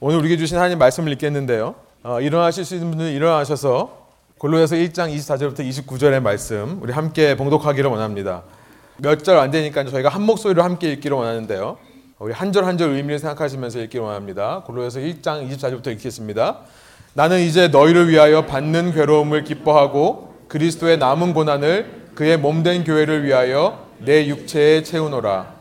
오늘 우리에게 주신 하나님 말씀을 읽겠는데요. 어, 일어나실 수 있는 분들은 일어나셔서 골로에서 1장 24절부터 29절의 말씀 우리 함께 봉독하기를 원합니다. 몇 절 안 되니까 저희가 한 목소리로 함께 읽기를 원하는데요. 우리 한 절 한 절 의미를 생각하시면서 읽기를 원합니다. 골로에서 1장 24절부터 읽겠습니다. 나는 이제 너희를 위하여 받는 괴로움을 기뻐하고 그리스도의 남은 고난을 그의 몸된 교회를 위하여 내 육체에 채우노라.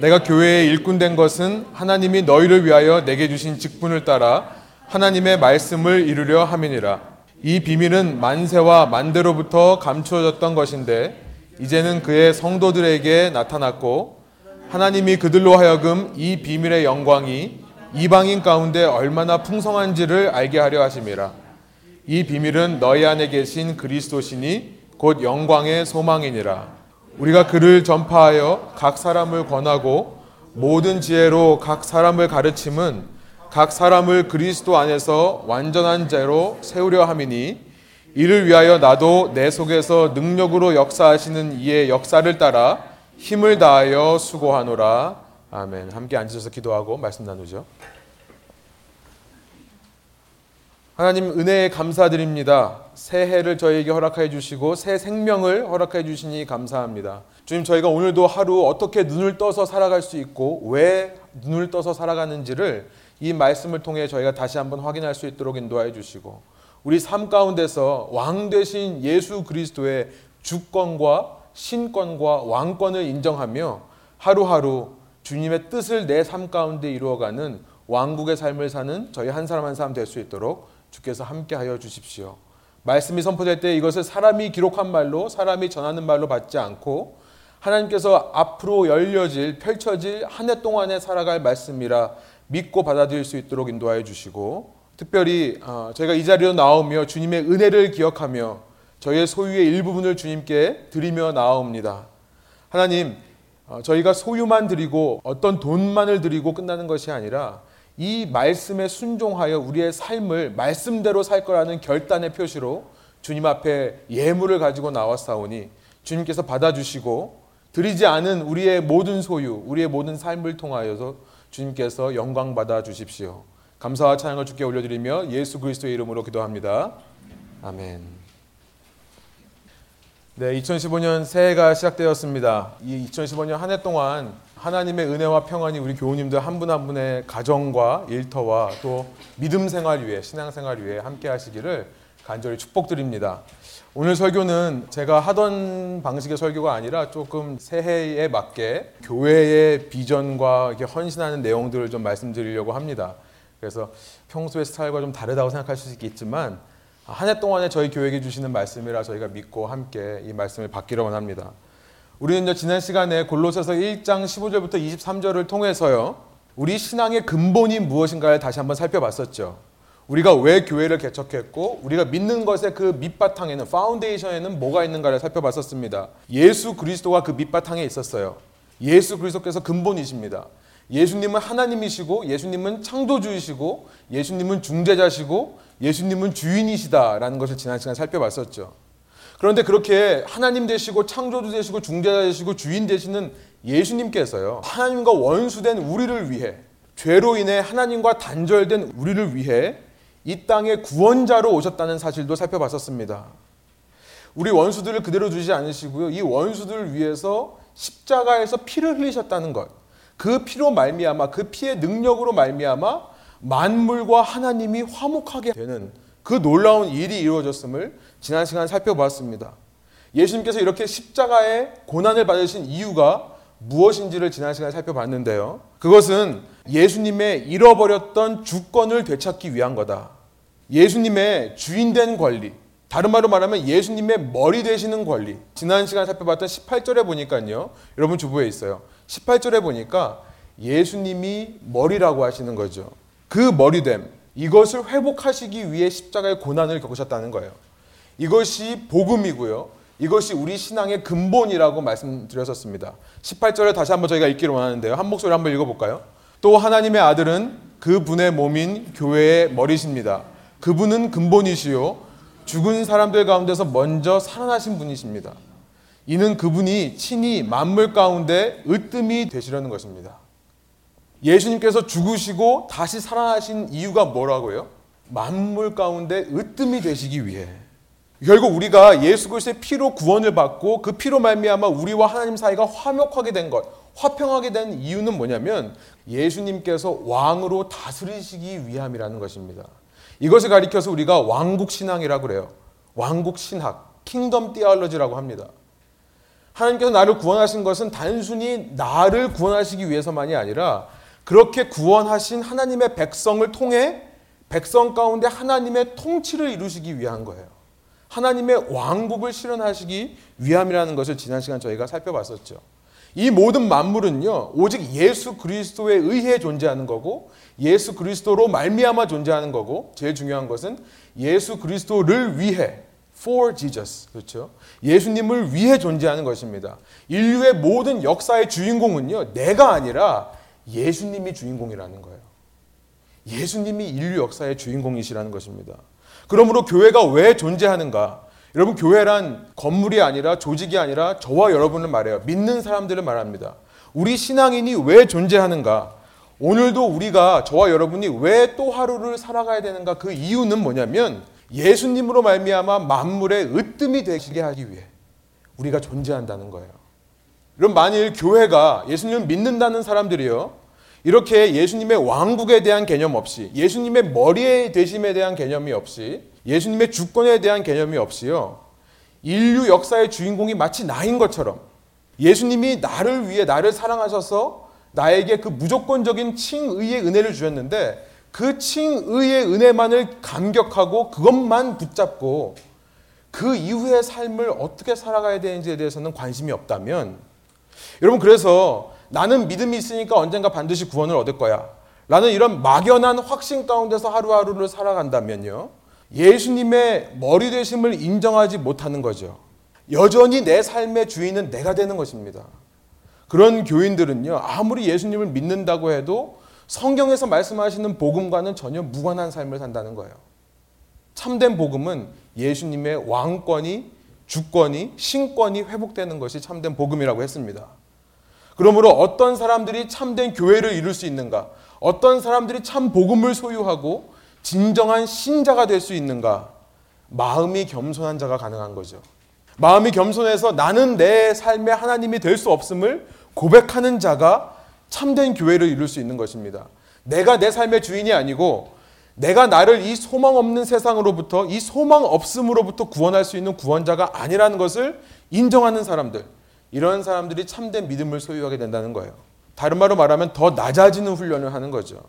내가 교회의 일꾼 된 것은 하나님이 너희를 위하여 내게 주신 직분을 따라 하나님의 말씀을 이루려 함이니라. 이 비밀은 만세와 만대로부터 감추어졌던 것인데 이제는 그의 성도들에게 나타났고 하나님이 그들로 하여금 이 비밀의 영광이 이방인 가운데 얼마나 풍성한지를 알게 하려 하심이라. 이 비밀은 너희 안에 계신 그리스도시니 곧 영광의 소망이니라. 우리가 그를 전파하여 각 사람을 권하고 모든 지혜로 각 사람을 가르침은 각 사람을 그리스도 안에서 완전한 자로 세우려 함이니 이를 위하여 나도 내 속에서 능력으로 역사하시는 이의 역사를 따라 힘을 다하여 수고하노라. 아멘. 함께 앉으셔서 기도하고 말씀 나누죠. 하나님 은혜에 감사드립니다. 새해를 저희에게 허락해 주시고 새 생명을 허락해 주시니 감사합니다. 주님 저희가 오늘도 하루 어떻게 눈을 떠서 살아갈 수 있고 왜 눈을 떠서 살아가는지를 이 말씀을 통해 저희가 다시 한번 확인할 수 있도록 인도하여 주시고 우리 삶 가운데서 왕 되신 예수 그리스도의 주권과 신권과 왕권을 인정하며 하루하루 주님의 뜻을 내 삶 가운데 이루어가는 왕국의 삶을 사는 저희 한 사람 한 사람 될 수 있도록 주께서 함께하여 주십시오. 말씀이 선포될 때 이것을 사람이 기록한 말로 사람이 전하는 말로 받지 않고 하나님께서 앞으로 열려질 펼쳐질 한 해 동안에 살아갈 말씀이라 믿고 받아들일 수 있도록 인도하여 주시고 특별히 어, 저희가 이 자리로 나오며 주님의 은혜를 기억하며 저희의 소유의 일부분을 주님께 드리며 나옵니다. 하나님 어, 저희가 소유만 드리고 어떤 돈만을 드리고 끝나는 것이 아니라 이 말씀에 순종하여 우리의 삶을 말씀대로 살 거라는 결단의 표시로 주님 앞에 예물을 가지고 나왔사오니 주님께서 받아주시고 드리지 않은 우리의 모든 소유, 우리의 모든 삶을 통하여서 주님께서 영광 받아 주십시오. 감사와 찬양을 주께 올려드리며 예수 그리스도의 이름으로 기도합니다. 아멘. 네, 2015년 새해가 시작되었습니다. 이 2015년 한 해 동안 하나님의 은혜와 평안이 우리 교우님들 한 분 한 분의 가정과 일터와 또 믿음 생활 위에 신앙 생활 위에 함께 하시기를 간절히 축복드립니다. 오늘 설교는 제가 하던 방식의 설교가 아니라 조금 새해에 맞게 교회의 비전과 헌신하는 내용들을 좀 말씀드리려고 합니다. 그래서 평소의 스타일과 좀 다르다고 생각하실 수 있겠지만 한 해 동안에 저희 교회에게 주시는 말씀이라 저희가 믿고 함께 이 말씀을 받기를 원합니다. 우리는 지난 시간에 골로새서 1장 15절부터 23절을 통해서요. 우리 신앙의 근본이 무엇인가를 다시 한번 살펴봤었죠. 우리가 왜 교회를 개척했고 우리가 믿는 것의 그 밑바탕에는 파운데이션에는 뭐가 있는가를 살펴봤었습니다. 예수 그리스도가 그 밑바탕에 있었어요. 예수 그리스도께서 근본이십니다. 예수님은 하나님이시고 예수님은 창조주이시고 예수님은 중재자시고 예수님은 주인이시다라는 것을 지난 시간 살펴봤었죠. 그런데 그렇게 하나님 되시고 창조주 되시고 중재자 되시고 주인 되시는 예수님께서요. 하나님과 원수된 우리를 위해 죄로 인해 하나님과 단절된 우리를 위해 이 땅의 구원자로 오셨다는 사실도 살펴봤었습니다. 우리 원수들을 그대로 두지 않으시고요. 이 원수들을 위해서 십자가에서 피를 흘리셨다는 것. 그 피로 말미암아 그 피의 능력으로 말미암아 만물과 하나님이 화목하게 되는 그 놀라운 일이 이루어졌음을 지난 시간 살펴보았습니다. 예수님께서 이렇게 십자가의 고난을 받으신 이유가 무엇인지를 지난 시간에 살펴봤는데요. 그것은 예수님의 잃어버렸던 주권을 되찾기 위한 거다. 예수님의 주인된 권리, 다른 말로 말하면 예수님의 머리 되시는 권리. 지난 시간에 살펴봤던 18절에 보니까요. 여러분 주부에 있어요. 18절에 보니까 예수님이 머리라고 하시는 거죠. 그 머리됨, 이것을 회복하시기 위해 십자가의 고난을 겪으셨다는 거예요. 이것이 복음이고요. 이것이 우리 신앙의 근본이라고 말씀드렸었습니다. 18절을 다시 한번 저희가 읽기를 원하는데요. 한 목소리 한번 읽어볼까요? 또 하나님의 아들은 그분의 몸인 교회의 머리십니다. 그분은 근본이시요. 죽은 사람들 가운데서 먼저 살아나신 분이십니다. 이는 그분이 친히 만물 가운데 으뜸이 되시려는 것입니다. 예수님께서 죽으시고 다시 살아나신 이유가 뭐라고요? 만물 가운데 으뜸이 되시기 위해. 결국 우리가 예수 그리스도의 피로 구원을 받고 그 피로 말미암아 우리와 하나님 사이가 화목하게 된 것, 화평하게 된 이유는 뭐냐면 예수님께서 왕으로 다스리시기 위함이라는 것입니다. 이것을 가리켜서 우리가 왕국 신앙이라고 그래요. 왕국 신학, kingdom theology라고 합니다. 하나님께서 나를 구원하신 것은 단순히 나를 구원하시기 위해서만이 아니라 그렇게 구원하신 하나님의 백성을 통해 백성 가운데 하나님의 통치를 이루시기 위한 거예요. 하나님의 왕국을 실현하시기 위함이라는 것을 지난 시간 저희가 살펴봤었죠. 이 모든 만물은요 오직 예수 그리스도에 의해 존재하는 거고 예수 그리스도로 말미암아 존재하는 거고 제일 중요한 것은 예수 그리스도를 위해 for Jesus 그렇죠 예수님을 위해 존재하는 것입니다 인류의 모든 역사의 주인공은요 내가 아니라 예수님이 주인공이라는 거예요 예수님이 인류 역사의 주인공이시라는 것입니다 그러므로 교회가 왜 존재하는가 여러분 교회란 건물이 아니라 조직이 아니라 저와 여러분을 말해요. 믿는 사람들을 말합니다. 우리 신앙인이 왜 존재하는가? 오늘도 우리가 저와 여러분이 왜 또 하루를 살아가야 되는가? 그 이유는 뭐냐면 예수님으로 말미암아 만물의 으뜸이 되시게 하기 위해 우리가 존재한다는 거예요. 그럼 만일 교회가 예수님을 믿는다는 사람들이요. 이렇게 예수님의 왕국에 대한 개념 없이 예수님의 머리에 되심에 대한 개념이 없이 예수님의 주권에 대한 개념이 없이요. 인류 역사의 주인공이 마치 나인 것처럼 예수님이 나를 위해 나를 사랑하셔서 나에게 그 무조건적인 칭의의 은혜를 주셨는데 그 칭의의 은혜만을 감격하고 그것만 붙잡고 그 이후의 삶을 어떻게 살아가야 되는지에 대해서는 관심이 없다면 여러분 그래서 나는 믿음이 있으니까 언젠가 반드시 구원을 얻을 거야 라는 이런 막연한 확신 가운데서 하루하루를 살아간다면요 예수님의 머리 되심을 인정하지 못하는 거죠. 여전히 내 삶의 주인은 내가 되는 것입니다. 그런 교인들은요, 아무리 예수님을 믿는다고 해도 성경에서 말씀하시는 복음과는 전혀 무관한 삶을 산다는 거예요. 참된 복음은 예수님의 왕권이, 주권이, 신권이 회복되는 것이 참된 복음이라고 했습니다. 그러므로 어떤 사람들이 참된 교회를 이룰 수 있는가? 어떤 사람들이 참 복음을 소유하고 진정한 신자가 될 수 있는가? 마음이 겸손한 자가 가능한 거죠. 마음이 겸손해서 나는 내 삶의 하나님이 될 수 없음을 고백하는 자가 참된 교회를 이룰 수 있는 것입니다. 내가 내 삶의 주인이 아니고 내가 나를 이 소망 없는 세상으로부터 이 소망 없음으로부터 구원할 수 있는 구원자가 아니라는 것을 인정하는 사람들. 이런 사람들이 참된 믿음을 소유하게 된다는 거예요. 다른 말로 말하면 더 낮아지는 훈련을 하는 거죠.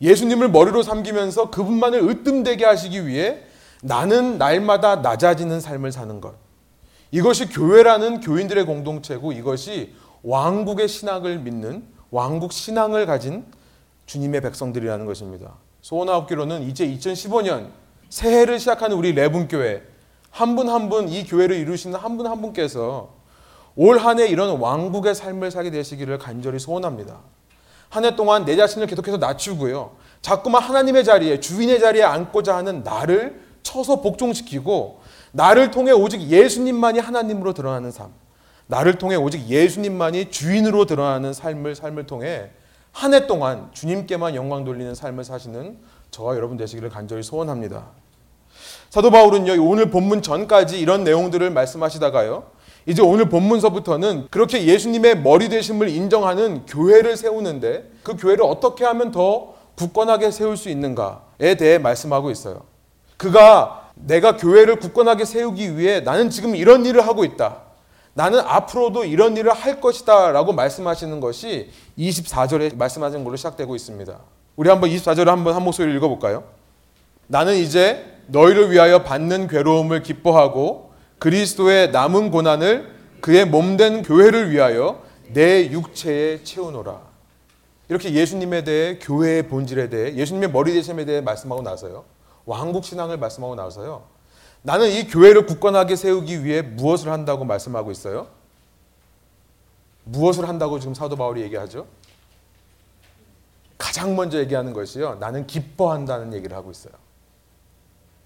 예수님을 머리로 삼기면서 그분만을 으뜸되게 하시기 위해 나는 날마다 낮아지는 삶을 사는 것. 이것이 교회라는 교인들의 공동체고 이것이 왕국의 신학을 믿는 왕국 신앙을 가진 주님의 백성들이라는 것입니다. 소원아홉기로는 이제 2015년 새해를 시작하는 우리 레분교회 한 분 한 분 이 교회를 이루시는 한 분 한 분께서 올 한 해 이런 왕국의 삶을 살게 되시기를 간절히 소원합니다. 한 해 동안 내 자신을 계속해서 낮추고요. 자꾸만 하나님의 자리에 주인의 자리에 앉고자 하는 나를 쳐서 복종시키고 나를 통해 오직 예수님만이 하나님으로 드러나는 삶. 나를 통해 오직 예수님만이 주인으로 드러나는 삶을 삶을 통해 한 해 동안 주님께만 영광 돌리는 삶을 사시는 저와 여러분 되시기를 간절히 소원합니다. 사도 바울은요, 오늘 본문 전까지 이런 내용들을 말씀하시다가요, 이제 오늘 본문서부터는 그렇게 예수님의 머리 되심을 인정하는 교회를 세우는데 그 교회를 어떻게 하면 더 굳건하게 세울 수 있는가에 대해 말씀하고 있어요. 그가 내가 교회를 굳건하게 세우기 위해 나는 지금 이런 일을 하고 있다. 나는 앞으로도 이런 일을 할 것이다. 라고 말씀하시는 것이 24절에 말씀하신 걸로 시작되고 있습니다. 우리 한번 24절을 한번 한 목소리를 읽어볼까요? 나는 이제 너희를 위하여 받는 괴로움을 기뻐하고 그리스도의 남은 고난을 그의 몸된 교회를 위하여 내 육체에 채우노라. 이렇게 예수님에 대해 교회의 본질에 대해 예수님의 머리 되심에 대해 말씀하고 나서요. 왕국 신앙을 말씀하고 나서요. 나는 이 교회를 굳건하게 세우기 위해 무엇을 한다고 말씀하고 있어요? 무엇을 한다고 지금 사도 바울이 얘기하죠? 가장 먼저 얘기하는 것이요. 나는 기뻐한다는 얘기를 하고 있어요.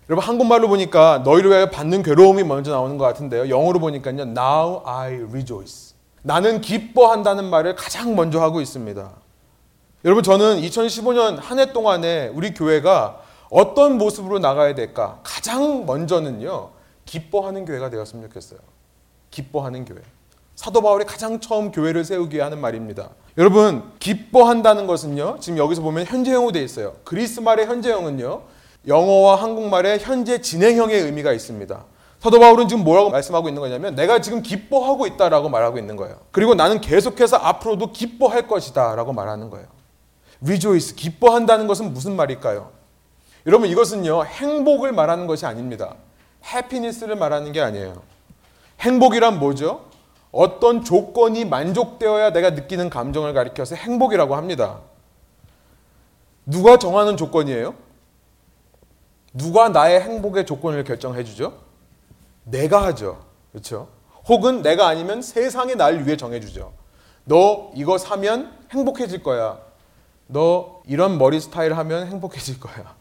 여러분 한국말로 보니까 너희를 위하여 받는 괴로움이 먼저 나오는 것 같은데요. 영어로 보니까요. Now I rejoice. 나는 기뻐한다는 말을 가장 먼저 하고 있습니다. 여러분 저는 2015년 한 해 동안에 우리 교회가 어떤 모습으로 나가야 될까? 가장 먼저는요. 기뻐하는 교회가 되었으면 좋겠어요. 기뻐하는 교회. 사도 바울이 가장 처음 교회를 세우기 하는 말입니다. 여러분, 기뻐한다는 것은요. 지금 여기서 보면 현재형으로 되어 있어요. 그리스 말의 현재형은요. 영어와 한국말의 현재 진행형의 의미가 있습니다. 사도 바울은 지금 뭐라고 말씀하고 있는 거냐면 내가 지금 기뻐하고 있다라고 말하고 있는 거예요. 그리고 나는 계속해서 앞으로도 기뻐할 것이다라고 말하는 거예요. rejoice 기뻐한다는 것은 무슨 말일까요? 여러분 이것은요 행복을 말하는 것이 아닙니다. 해피니스를 말하는 게 아니에요. 행복이란 뭐죠? 어떤 조건이 만족되어야 내가 느끼는 감정을 가리켜서 행복이라고 합니다. 누가 정하는 조건이에요? 누가 나의 행복의 조건을 결정해 주죠? 내가 하죠. 그렇죠? 혹은 내가 아니면 세상이 날 위해 정해 주죠. 너 이거 사면 행복해질 거야. 너 이런 머리 스타일 하면 행복해질 거야.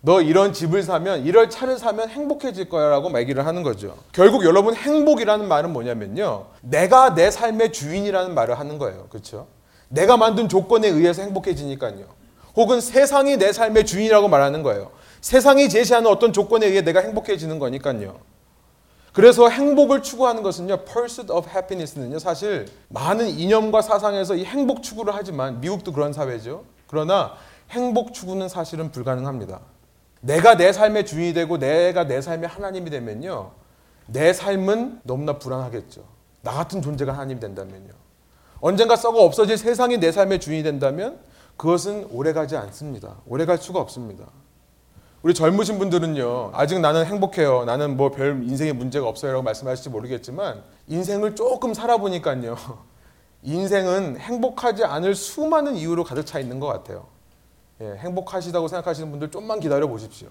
너 이런 집을 사면 이런 차를 사면 행복해질 거야라고 얘기를 하는 거죠. 결국 여러분 행복이라는 말은 뭐냐면요. 내가 내 삶의 주인이라는 말을 하는 거예요. 그렇죠? 내가 만든 조건에 의해서 행복해지니까요. 혹은 세상이 내 삶의 주인이라고 말하는 거예요. 세상이 제시하는 어떤 조건에 의해 내가 행복해지는 거니까요. 그래서 행복을 추구하는 것은요, pursuit of happiness는요, 사실 많은 이념과 사상에서 이 행복 추구를 하지만 미국도 그런 사회죠. 그러나 행복 추구는 사실은 불가능합니다. 내가 내 삶의 주인이 되고 내가 내 삶의 하나님이 되면요. 내 삶은 너무나 불안하겠죠. 나 같은 존재가 하나님이 된다면요. 언젠가 썩어 없어질 세상이 내 삶의 주인이 된다면 그것은 오래가지 않습니다. 오래갈 수가 없습니다. 우리 젊으신 분들은요, 아직 나는 행복해요. 나는 뭐 별 인생에 문제가 없어요. 라고 말씀하실지 모르겠지만, 인생을 조금 살아보니까요, 인생은 행복하지 않을 수많은 이유로 가득 차 있는 것 같아요. 예, 행복하시다고 생각하시는 분들 좀만 기다려 보십시오.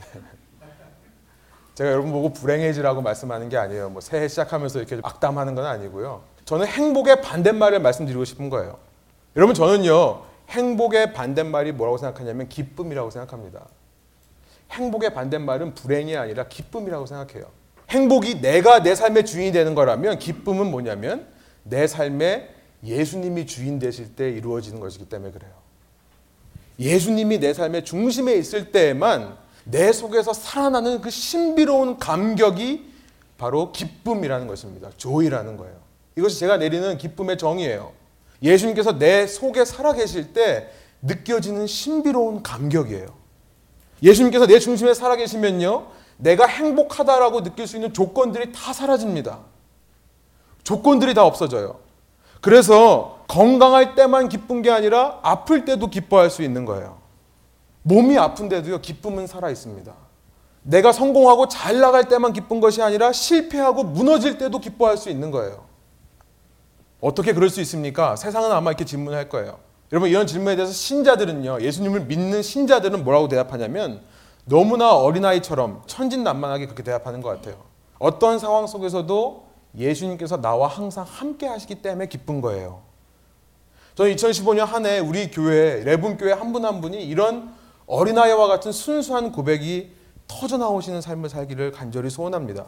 제가 여러분 보고 불행해지라고 말씀하는 게 아니에요. 뭐 새해 시작하면서 이렇게 악담하는 건 아니고요. 저는 행복의 반대말을 말씀드리고 싶은 거예요. 여러분 저는요 행복의 반대말이 뭐라고 생각하냐면 기쁨이라고 생각합니다. 행복의 반대말은 불행이 아니라 기쁨이라고 생각해요. 행복이 내가 내 삶의 주인이 되는 거라면 기쁨은 뭐냐면 내 삶에 예수님이 주인 되실 때 이루어지는 것이기 때문에 그래요. 예수님이 내 삶의 중심에 있을 때에만 내 속에서 살아나는 그 신비로운 감격이 바로 기쁨이라는 것입니다. 조이라는 거예요. 이것이 제가 내리는 기쁨의 정의예요. 예수님께서 내 속에 살아계실 때 느껴지는 신비로운 감격이에요. 예수님께서 내 중심에 살아계시면요. 내가 행복하다라고 느낄 수 있는 조건들이 다 사라집니다. 조건들이 다 없어져요. 그래서 건강할 때만 기쁜 게 아니라 아플 때도 기뻐할 수 있는 거예요. 몸이 아픈데도요, 기쁨은 살아 있습니다. 내가 성공하고 잘 나갈 때만 기쁜 것이 아니라 실패하고 무너질 때도 기뻐할 수 있는 거예요. 어떻게 그럴 수 있습니까? 세상은 아마 이렇게 질문할 거예요. 여러분 이런 질문에 대해서 신자들은요. 예수님을 믿는 신자들은 뭐라고 대답하냐면 너무나 어린아이처럼 천진난만하게 그렇게 대답하는 것 같아요. 어떤 상황 속에서도 예수님께서 나와 항상 함께 하시기 때문에 기쁜 거예요. 저는 2015년 한 해 우리 교회, 레분 교회 한 분한 한 분이 이런 어린아이와 같은 순수한 고백이 터져 나오시는 삶을 살기를 간절히 소원합니다.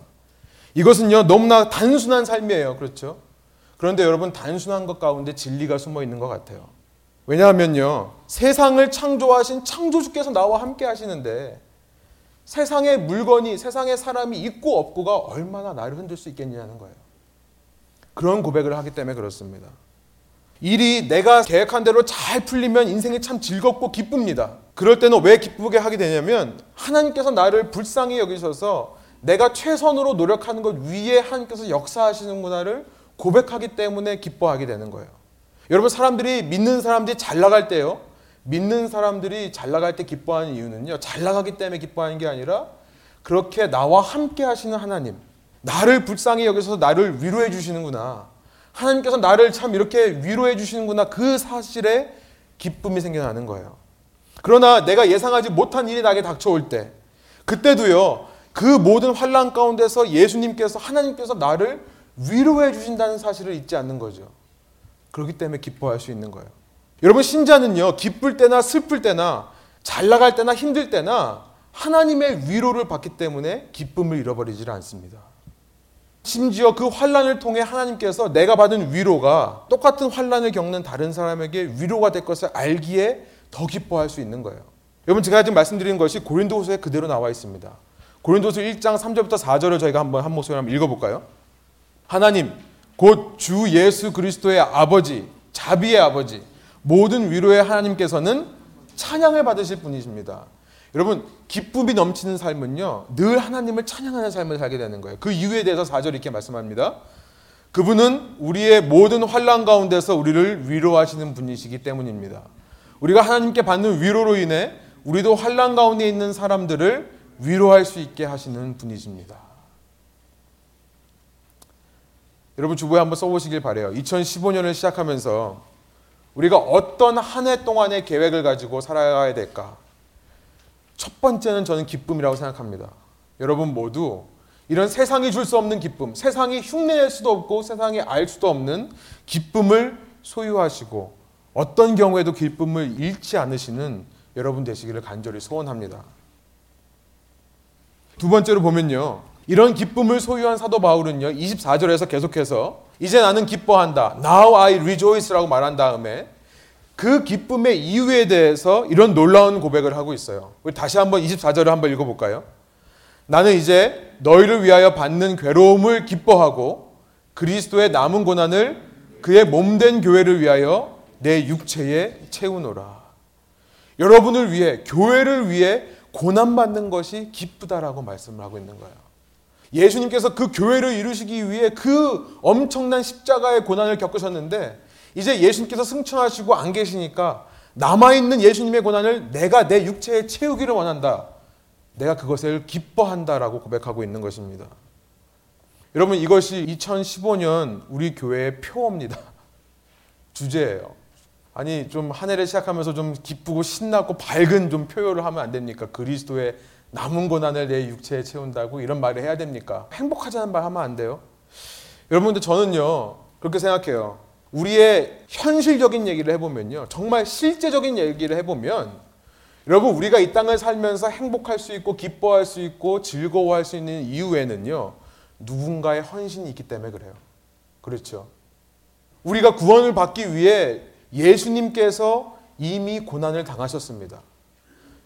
이것은요, 너무나 단순한 삶이에요. 그렇죠? 그런데 여러분, 단순한 것 가운데 진리가 숨어 있는 것 같아요. 왜냐하면요, 세상을 창조하신 창조주께서 나와 함께 하시는데, 세상의 물건이, 세상의 사람이 있고 없고가 얼마나 나를 흔들 수 있겠냐는 거예요. 그런 고백을 하기 때문에 그렇습니다. 일이 내가 계획한 대로 잘 풀리면 인생이 참 즐겁고 기쁩니다. 그럴 때는 왜 기쁘게 하게 되냐면 하나님께서 나를 불쌍히 여기셔서 내가 최선으로 노력하는 것 위에 하나님께서 역사하시는 문화를 고백하기 때문에 기뻐하게 되는 거예요. 여러분 사람들이 믿는 사람들이 잘 나갈 때요. 믿는 사람들이 잘 나갈 때 기뻐하는 이유는요. 잘 나가기 때문에 기뻐하는 게 아니라 그렇게 나와 함께 하시는 하나님. 나를 불쌍히 여기서 나를 위로해 주시는구나. 하나님께서 나를 참 이렇게 위로해 주시는구나. 그 사실에 기쁨이 생겨나는 거예요. 그러나 내가 예상하지 못한 일이 나게 닥쳐올 때 그때도요. 그 모든 환란 가운데서 예수님께서 하나님께서 나를 위로해 주신다는 사실을 잊지 않는 거죠. 그렇기 때문에 기뻐할 수 있는 거예요. 여러분 신자는요. 기쁠 때나 슬플 때나 잘 나갈 때나 힘들 때나 하나님의 위로를 받기 때문에 기쁨을 잃어버리질 않습니다. 심지어 그 환란을 통해 하나님께서 내가 받은 위로가 똑같은 환란을 겪는 다른 사람에게 위로가 될 것을 알기에 더 기뻐할 수 있는 거예요. 여러분 제가 지금 말씀드리는 것이 고린도후서에 그대로 나와 있습니다. 고린도서 1장 3절부터 4절을 저희가 한번 한 목소리로 한번 읽어볼까요? 하나님 곧 주 예수 그리스도의 아버지 자비의 아버지 모든 위로의 하나님께서는 찬양을 받으실 분이십니다. 여러분 기쁨이 넘치는 삶은요 늘 하나님을 찬양하는 삶을 살게 되는 거예요. 그 이유에 대해서 4절 이렇게 말씀합니다. 그분은 우리의 모든 환란 가운데서 우리를 위로하시는 분이시기 때문입니다. 우리가 하나님께 받는 위로로 인해 우리도 환란 가운데 있는 사람들을 위로할 수 있게 하시는 분이십니다. 여러분 주보에 한번 써보시길 바래요. 2015년을 시작하면서 우리가 어떤 한 해 동안의 계획을 가지고 살아가야 될까? 첫 번째는 저는 기쁨이라고 생각합니다. 여러분 모두 이런 세상이 줄 수 없는 기쁨, 세상이 흉내낼 수도 없고 세상이 알 수도 없는 기쁨을 소유하시고 어떤 경우에도 기쁨을 잃지 않으시는 여러분 되시기를 간절히 소원합니다. 두 번째로 보면요. 이런 기쁨을 소유한 사도 바울은요. 24절에서 계속해서 이제 나는 기뻐한다. Now I rejoice라고 말한 다음에 그 기쁨의 이유에 대해서 이런 놀라운 고백을 하고 있어요. 우리 다시 한번 24절을 한번 읽어 볼까요? 나는 이제 너희를 위하여 받는 괴로움을 기뻐하고 그리스도의 남은 고난을 그의 몸된 교회를 위하여 내 육체에 채우노라. 여러분을 위해 교회를 위해 고난 받는 것이 기쁘다라고 말씀을 하고 있는 거예요. 예수님께서 그 교회를 이루시기 위해 그 엄청난 십자가의 고난을 겪으셨는데 이제 예수님께서 승천하시고 안 계시니까 남아있는 예수님의 고난을 내가 내 육체에 채우기를 원한다. 내가 그것을 기뻐한다라고 고백하고 있는 것입니다. 여러분 이것이 2015년 우리 교회의 표어입니다. 주제예요. 아니 좀 한 해를 시작하면서 좀 기쁘고 신나고 밝은 좀 표현을 하면 안 됩니까? 그리스도의 남은 고난을 내 육체에 채운다고 이런 말을 해야 됩니까? 행복하자는 말 하면 안 돼요. 여러분들 저는요 그렇게 생각해요. 우리의 현실적인 얘기를 해보면요. 정말 실제적인 얘기를 해보면 여러분 우리가 이 땅을 살면서 행복할 수 있고 기뻐할 수 있고 즐거워할 수 있는 이유에는요. 누군가의 헌신이 있기 때문에 그래요. 그렇죠. 우리가 구원을 받기 위해 예수님께서 이미 고난을 당하셨습니다.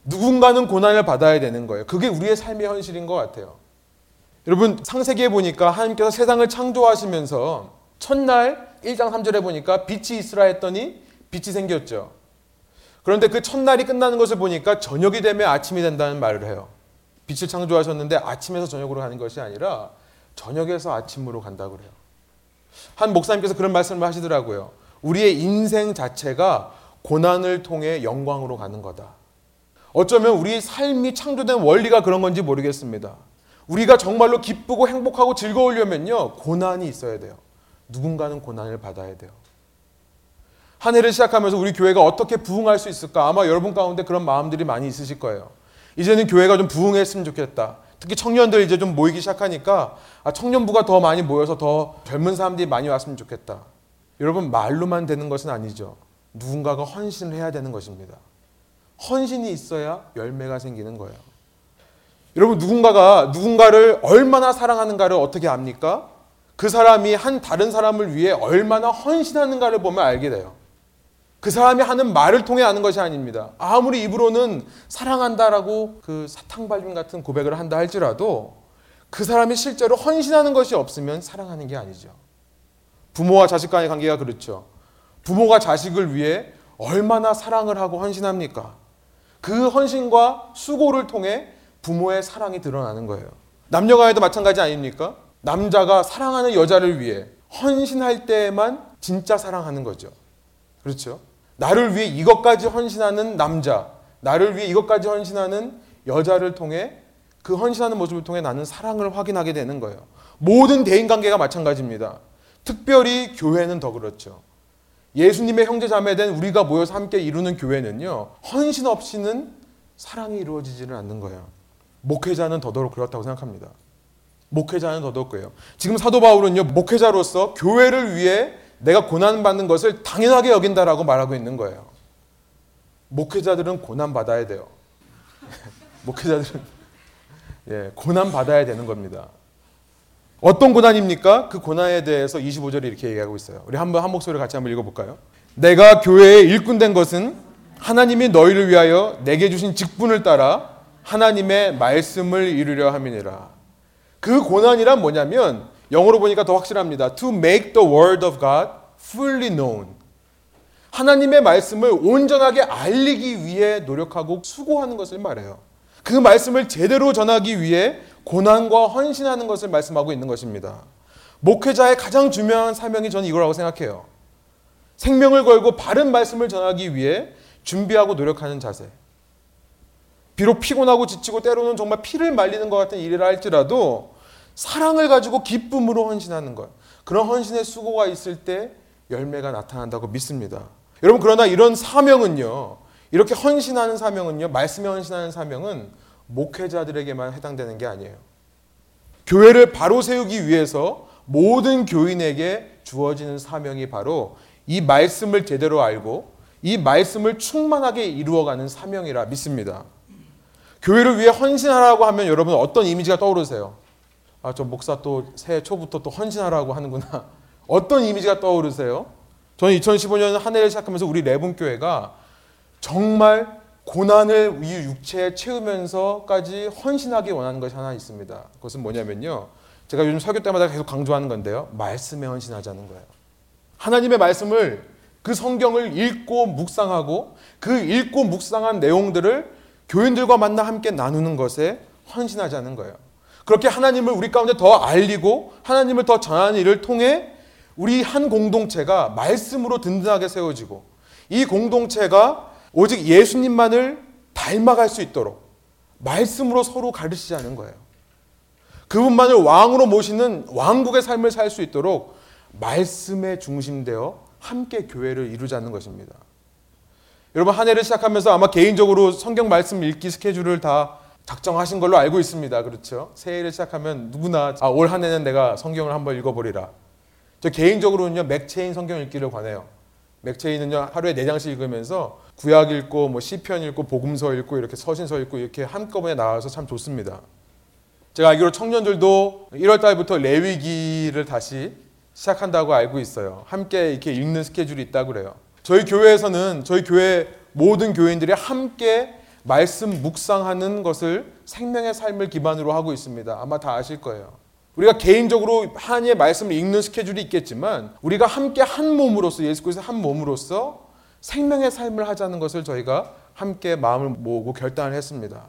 누군가는 고난을 받아야 되는 거예요. 그게 우리의 삶의 현실인 것 같아요. 여러분 상세기에 보니까 하나님께서 세상을 창조하시면서 첫날 1장 3절에 보니까 빛이 있으라 했더니 빛이 생겼죠. 그런데 그 첫날이 끝나는 것을 보니까 저녁이 되면 아침이 된다는 말을 해요. 빛을 창조하셨는데 아침에서 저녁으로 가는 것이 아니라 저녁에서 아침으로 간다고 그래요. 한 목사님께서 그런 말씀을 하시더라고요. 우리의 인생 자체가 고난을 통해 영광으로 가는 거다. 어쩌면 우리 삶이 창조된 원리가 그런 건지 모르겠습니다. 우리가 정말로 기쁘고 행복하고 즐거우려면요, 고난이 있어야 돼요. 누군가는 고난을 받아야 돼요. 한 해를 시작하면서 우리 교회가 어떻게 부흥할 수 있을까? 아마 여러분 가운데 그런 마음들이 많이 있으실 거예요. 이제는 교회가 좀 부흥했으면 좋겠다. 특히 청년들 이제 좀 모이기 시작하니까 아, 청년부가 더 많이 모여서 더 젊은 사람들이 많이 왔으면 좋겠다. 여러분 말로만 되는 것은 아니죠. 누군가가 헌신을 해야 되는 것입니다. 헌신이 있어야 열매가 생기는 거예요. 여러분 누군가가 누군가를 얼마나 사랑하는가를 어떻게 압니까? 그 사람이 한 다른 사람을 위해 얼마나 헌신하는가를 보면 알게 돼요. 그 사람이 하는 말을 통해 아는 것이 아닙니다. 아무리 입으로는 사랑한다라고 그 사탕발림 같은 고백을 한다 할지라도 그 사람이 실제로 헌신하는 것이 없으면 사랑하는 게 아니죠. 부모와 자식 간의 관계가 그렇죠. 부모가 자식을 위해 얼마나 사랑을 하고 헌신합니까? 그 헌신과 수고를 통해 부모의 사랑이 드러나는 거예요. 남녀 간에도 마찬가지 아닙니까? 남자가 사랑하는 여자를 위해 헌신할 때에만 진짜 사랑하는 거죠. 그렇죠? 나를 위해 이것까지 헌신하는 남자, 나를 위해 이것까지 헌신하는 여자를 통해 그 헌신하는 모습을 통해 나는 사랑을 확인하게 되는 거예요. 모든 대인 관계가 마찬가지입니다. 특별히 교회는 더 그렇죠. 예수님의 형제 자매된 우리가 모여서 함께 이루는 교회는요. 헌신 없이는 사랑이 이루어지지는 않는 거예요. 목회자는 더더욱 그렇다고 생각합니다. 목회자는 더더욱 그래요. 지금 사도 바울은요, 목회자로서 교회를 위해 내가 고난 받는 것을 당연하게 여긴다라고 말하고 있는 거예요. 목회자들은 고난 받아야 돼요. 목회자들은 예, 고난 받아야 되는 겁니다. 어떤 고난입니까? 그 고난에 대해서 25절에 이렇게 얘기하고 있어요. 우리 한번 한 목소리로 같이 한번 읽어볼까요? 내가 교회의 일꾼 된 것은 하나님이 너희를 위하여 내게 주신 직분을 따라 하나님의 말씀을 이루려 함이니라. 그 고난이란 뭐냐면 영어로 보니까 더 확실합니다. To make the word of God fully known. 하나님의 말씀을 온전하게 알리기 위해 노력하고 수고하는 것을 말해요. 그 말씀을 제대로 전하기 위해 고난과 헌신하는 것을 말씀하고 있는 것입니다. 목회자의 가장 중요한 사명이 저는 이거라고 생각해요. 생명을 걸고 바른 말씀을 전하기 위해 준비하고 노력하는 자세. 비록 피곤하고 지치고 때로는 정말 피를 말리는 것 같은 일이라 할지라도 사랑을 가지고 기쁨으로 헌신하는 것. 그런 헌신의 수고가 있을 때 열매가 나타난다고 믿습니다. 여러분 그러나 이런 사명은요. 이렇게 헌신하는 사명은요. 말씀에 헌신하는 사명은 목회자들에게만 해당되는 게 아니에요. 교회를 바로 세우기 위해서 모든 교인에게 주어지는 사명이 바로 이 말씀을 제대로 알고 이 말씀을 충만하게 이루어가는 사명이라 믿습니다. 교회를 위해 헌신하라고 하면 여러분 어떤 이미지가 떠오르세요? 아, 저 목사 또 새해 초부터 또 헌신하라고 하는구나. 어떤 이미지가 떠오르세요? 저는 2015년 한 해를 시작하면서 우리 레분교회가 정말 고난을 이 육체에 채우면서까지 헌신하기 원하는 것이 하나 있습니다. 그것은 뭐냐면요. 제가 요즘 설교 때마다 계속 강조하는 건데요. 말씀에 헌신하자는 거예요. 하나님의 말씀을 그 성경을 읽고 묵상하고 그 읽고 묵상한 내용들을 교인들과 만나 함께 나누는 것에 헌신하자는 거예요. 그렇게 하나님을 우리 가운데 더 알리고 하나님을 더 전하는 일을 통해 우리 한 공동체가 말씀으로 든든하게 세워지고 이 공동체가 오직 예수님만을 닮아갈 수 있도록 말씀으로 서로 가르치자는 거예요. 그분만을 왕으로 모시는 왕국의 삶을 살 수 있도록 말씀에 중심되어 함께 교회를 이루자는 것입니다. 여러분 한 해를 시작하면서 아마 개인적으로 성경 말씀 읽기 스케줄을 다 작정하신 걸로 알고 있습니다. 그렇죠? 새해를 시작하면 누구나 아, 올 한 해는 내가 성경을 한번 읽어보리라. 저 개인적으로는요 맥체인 성경 읽기를 권해요. 맥체인은요 하루에 네 장씩 읽으면서 구약 읽고 뭐 시편 읽고 복음서 읽고 이렇게 서신서 읽고 이렇게 한꺼번에 나와서 참 좋습니다. 제가 알기로 청년들도 1월 달부터 레위기를 다시 시작한다고 알고 있어요. 함께 이렇게 읽는 스케줄이 있다 그래요. 저희 교회에서는 저희 교회 모든 교인들이 함께 말씀 묵상하는 것을 생명의 삶을 기반으로 하고 있습니다. 아마 다 아실 거예요. 우리가 개인적으로 하나님의 말씀을 읽는 스케줄이 있겠지만 우리가 함께 한 몸으로서 예수 그리스도의 한 몸으로서 생명의 삶을 하자는 것을 저희가 함께 마음을 모으고 결단을 했습니다.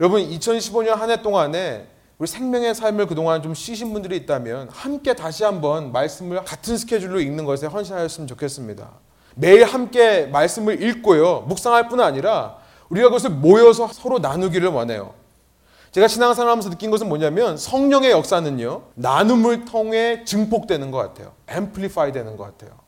여러분 2015년 한 해 동안에 우리 생명의 삶을 그동안 좀 쉬신 분들이 있다면 함께 다시 한번 말씀을 같은 스케줄로 읽는 것에 헌신하였으면 좋겠습니다. 매일 함께 말씀을 읽고요. 묵상할 뿐 아니라 우리가 그것을 모여서 서로 나누기를 원해요. 제가 신앙생활 하면서 느낀 것은 뭐냐면 성령의 역사는요. 나눔을 통해 증폭되는 것 같아요. 앰플리파이 되는 것 같아요.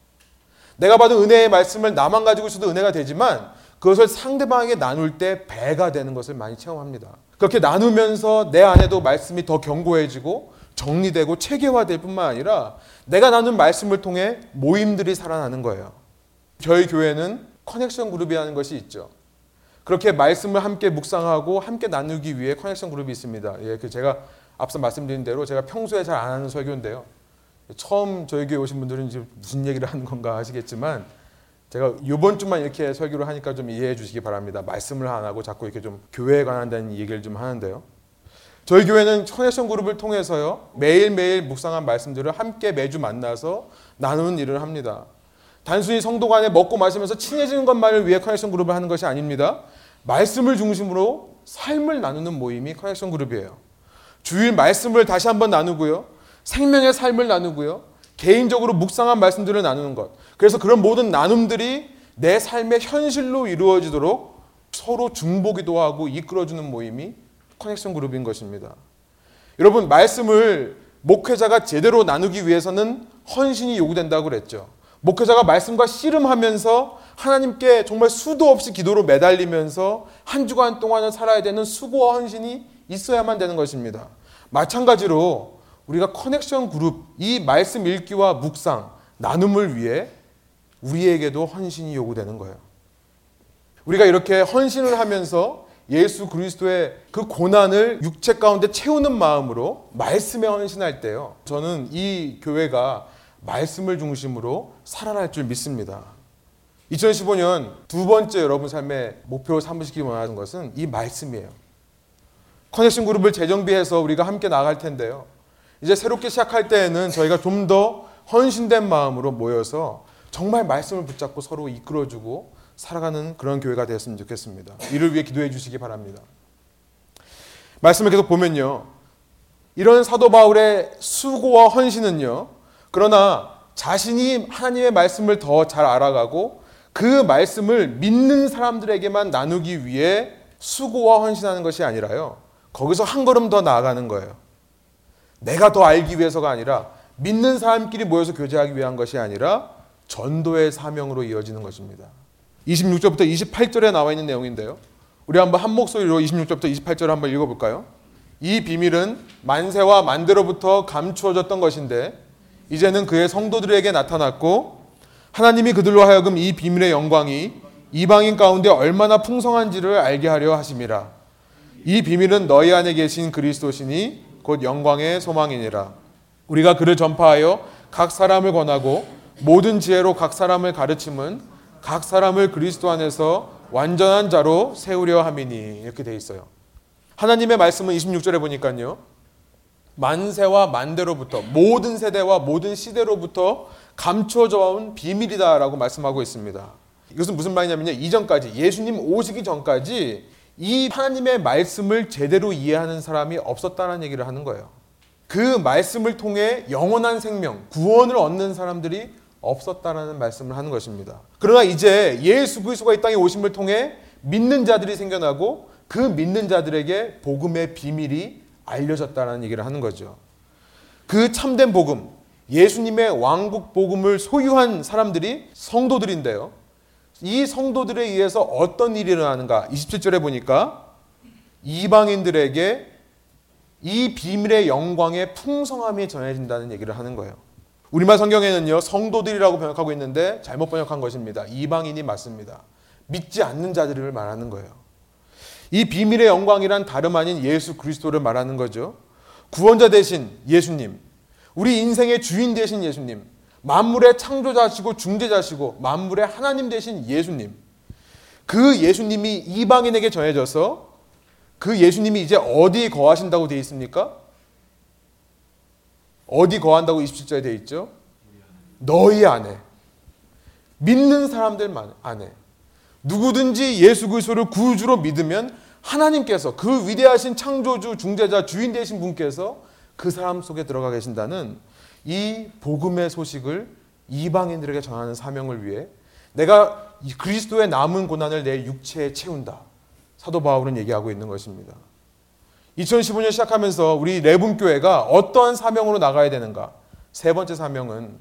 내가 받은 은혜의 말씀을 나만 가지고 있어도 은혜가 되지만 그것을 상대방에게 나눌 때 배가 되는 것을 많이 체험합니다. 그렇게 나누면서 내 안에도 말씀이 더 견고해지고 정리되고 체계화될 뿐만 아니라 내가 나눈 말씀을 통해 모임들이 살아나는 거예요. 저희 교회는 커넥션 그룹이라는 것이 있죠. 그렇게 말씀을 함께 묵상하고 함께 나누기 위해 커넥션 그룹이 있습니다. 예, 그 제가 앞서 말씀드린 대로 제가 평소에 잘 안 하는 설교인데요. 처음 저희 교회 오신 분들은 이제 무슨 얘기를 하는 건가 하시겠지만 제가 이번 주만 이렇게 설교를 하니까 좀 이해해 주시기 바랍니다. 말씀을 안 하고 자꾸 이렇게 좀 교회에 관한 얘기를 좀 하는데요. 저희 교회는 커넥션 그룹을 통해서요. 매일매일 묵상한 말씀들을 함께 매주 만나서 나누는 일을 합니다. 단순히 성도 간에 먹고 마시면서 친해지는 것만을 위해 커넥션 그룹을 하는 것이 아닙니다. 말씀을 중심으로 삶을 나누는 모임이 커넥션 그룹이에요. 주일 말씀을 다시 한번 나누고요. 생명의 삶을 나누고요. 개인적으로 묵상한 말씀들을 나누는 것. 그래서 그런 모든 나눔들이 내 삶의 현실로 이루어지도록 서로 중보기도 하고 이끌어주는 모임이 커넥션 그룹인 것입니다. 여러분, 말씀을 목회자가 제대로 나누기 위해서는 헌신이 요구된다고 그랬죠. 목회자가 말씀과 씨름하면서 하나님께 정말 수도 없이 기도로 매달리면서 한 주간 동안을 살아야 되는 수고와 헌신이 있어야만 되는 것입니다. 마찬가지로 우리가 커넥션 그룹, 이 말씀 읽기와 묵상, 나눔을 위해 우리에게도 헌신이 요구되는 거예요. 우리가 이렇게 헌신을 하면서 예수 그리스도의 그 고난을 육체 가운데 채우는 마음으로 말씀에 헌신할 때요. 저는 이 교회가 말씀을 중심으로 살아날 줄 믿습니다. 2015년 두 번째 여러분 삶의 목표로 삼으시기 원하는 것은 이 말씀이에요. 커넥션 그룹을 재정비해서 우리가 함께 나갈 텐데요. 이제 새롭게 시작할 때에는 저희가 좀 더 헌신된 마음으로 모여서 정말 말씀을 붙잡고 서로 이끌어주고 살아가는 그런 교회가 되었으면 좋겠습니다. 이를 위해 기도해 주시기 바랍니다. 말씀을 계속 보면요. 이런 사도 바울의 수고와 헌신은요. 그러나 자신이 하나님의 말씀을 더 잘 알아가고 그 말씀을 믿는 사람들에게만 나누기 위해 수고와 헌신하는 것이 아니라요. 거기서 한 걸음 더 나아가는 거예요. 내가 더 알기 위해서가 아니라 믿는 사람끼리 모여서 교제하기 위한 것이 아니라 전도의 사명으로 이어지는 것입니다. 26절부터 28절에 나와 있는 내용인데요. 우리 한번 한 목소리로 26절부터 28절 한번 읽어볼까요? 이 비밀은 만세와 만대로부터 감추어졌던 것인데 이제는 그의 성도들에게 나타났고 하나님이 그들로 하여금 이 비밀의 영광이 이방인 가운데 얼마나 풍성한지를 알게 하려 하심이라. 이 비밀은 너희 안에 계신 그리스도시니 곧 영광의 소망이니라. 우리가 그를 전파하여 각 사람을 권하고 모든 지혜로 각 사람을 가르침은 각 사람을 그리스도 안에서 완전한 자로 세우려 함이니 이렇게 돼 있어요. 하나님의 말씀은 26절에 보니까요. 만세와 만대로부터 모든 세대와 모든 시대로부터 감추어져 온 비밀이다라고 말씀하고 있습니다. 이것은 무슨 말이냐면요. 이전까지 예수님 오시기 전까지 이 하나님의 말씀을 제대로 이해하는 사람이 없었다는 얘기를 하는 거예요. 그 말씀을 통해 영원한 생명, 구원을 얻는 사람들이 없었다라는 말씀을 하는 것입니다. 그러나 이제 예수 그리스도가 이 땅에 오심을 통해 믿는 자들이 생겨나고 그 믿는 자들에게 복음의 비밀이 알려졌다는 얘기를 하는 거죠. 그 참된 복음, 예수님의 왕국 복음을 소유한 사람들이 성도들인데요. 이 성도들에 의해서 어떤 일이 일어나는가? 27절에 보니까 이방인들에게 이 비밀의 영광의 풍성함이 전해진다는 얘기를 하는 거예요. 우리말 성경에는요, 성도들이라고 번역하고 있는데 잘못 번역한 것입니다. 이방인이 맞습니다. 믿지 않는 자들을 말하는 거예요. 이 비밀의 영광이란 다름 아닌 예수 그리스도를 말하는 거죠. 구원자 대신 예수님, 우리 인생의 주인 대신 예수님, 만물의 창조자시고 중재자시고 만물의 하나님 대신 예수님. 그 예수님이 이방인에게 전해져서 그 예수님이 이제 어디 거하신다고 되어 있습니까? 어디 거한다고 27절에 되어 있죠? 너희 안에. 믿는 사람들 안에. 누구든지 예수 그리스도를 구주로 믿으면 하나님께서 그 위대하신 창조주, 중재자, 주인 되신 분께서 그 사람 속에 들어가 계신다는 이 복음의 소식을 이방인들에게 전하는 사명을 위해 내가 그리스도의 남은 고난을 내 육체에 채운다. 사도 바울은 얘기하고 있는 것입니다. 2015년 시작하면서 우리 레분교회가 어떠한 사명으로 나가야 되는가? 세 번째 사명은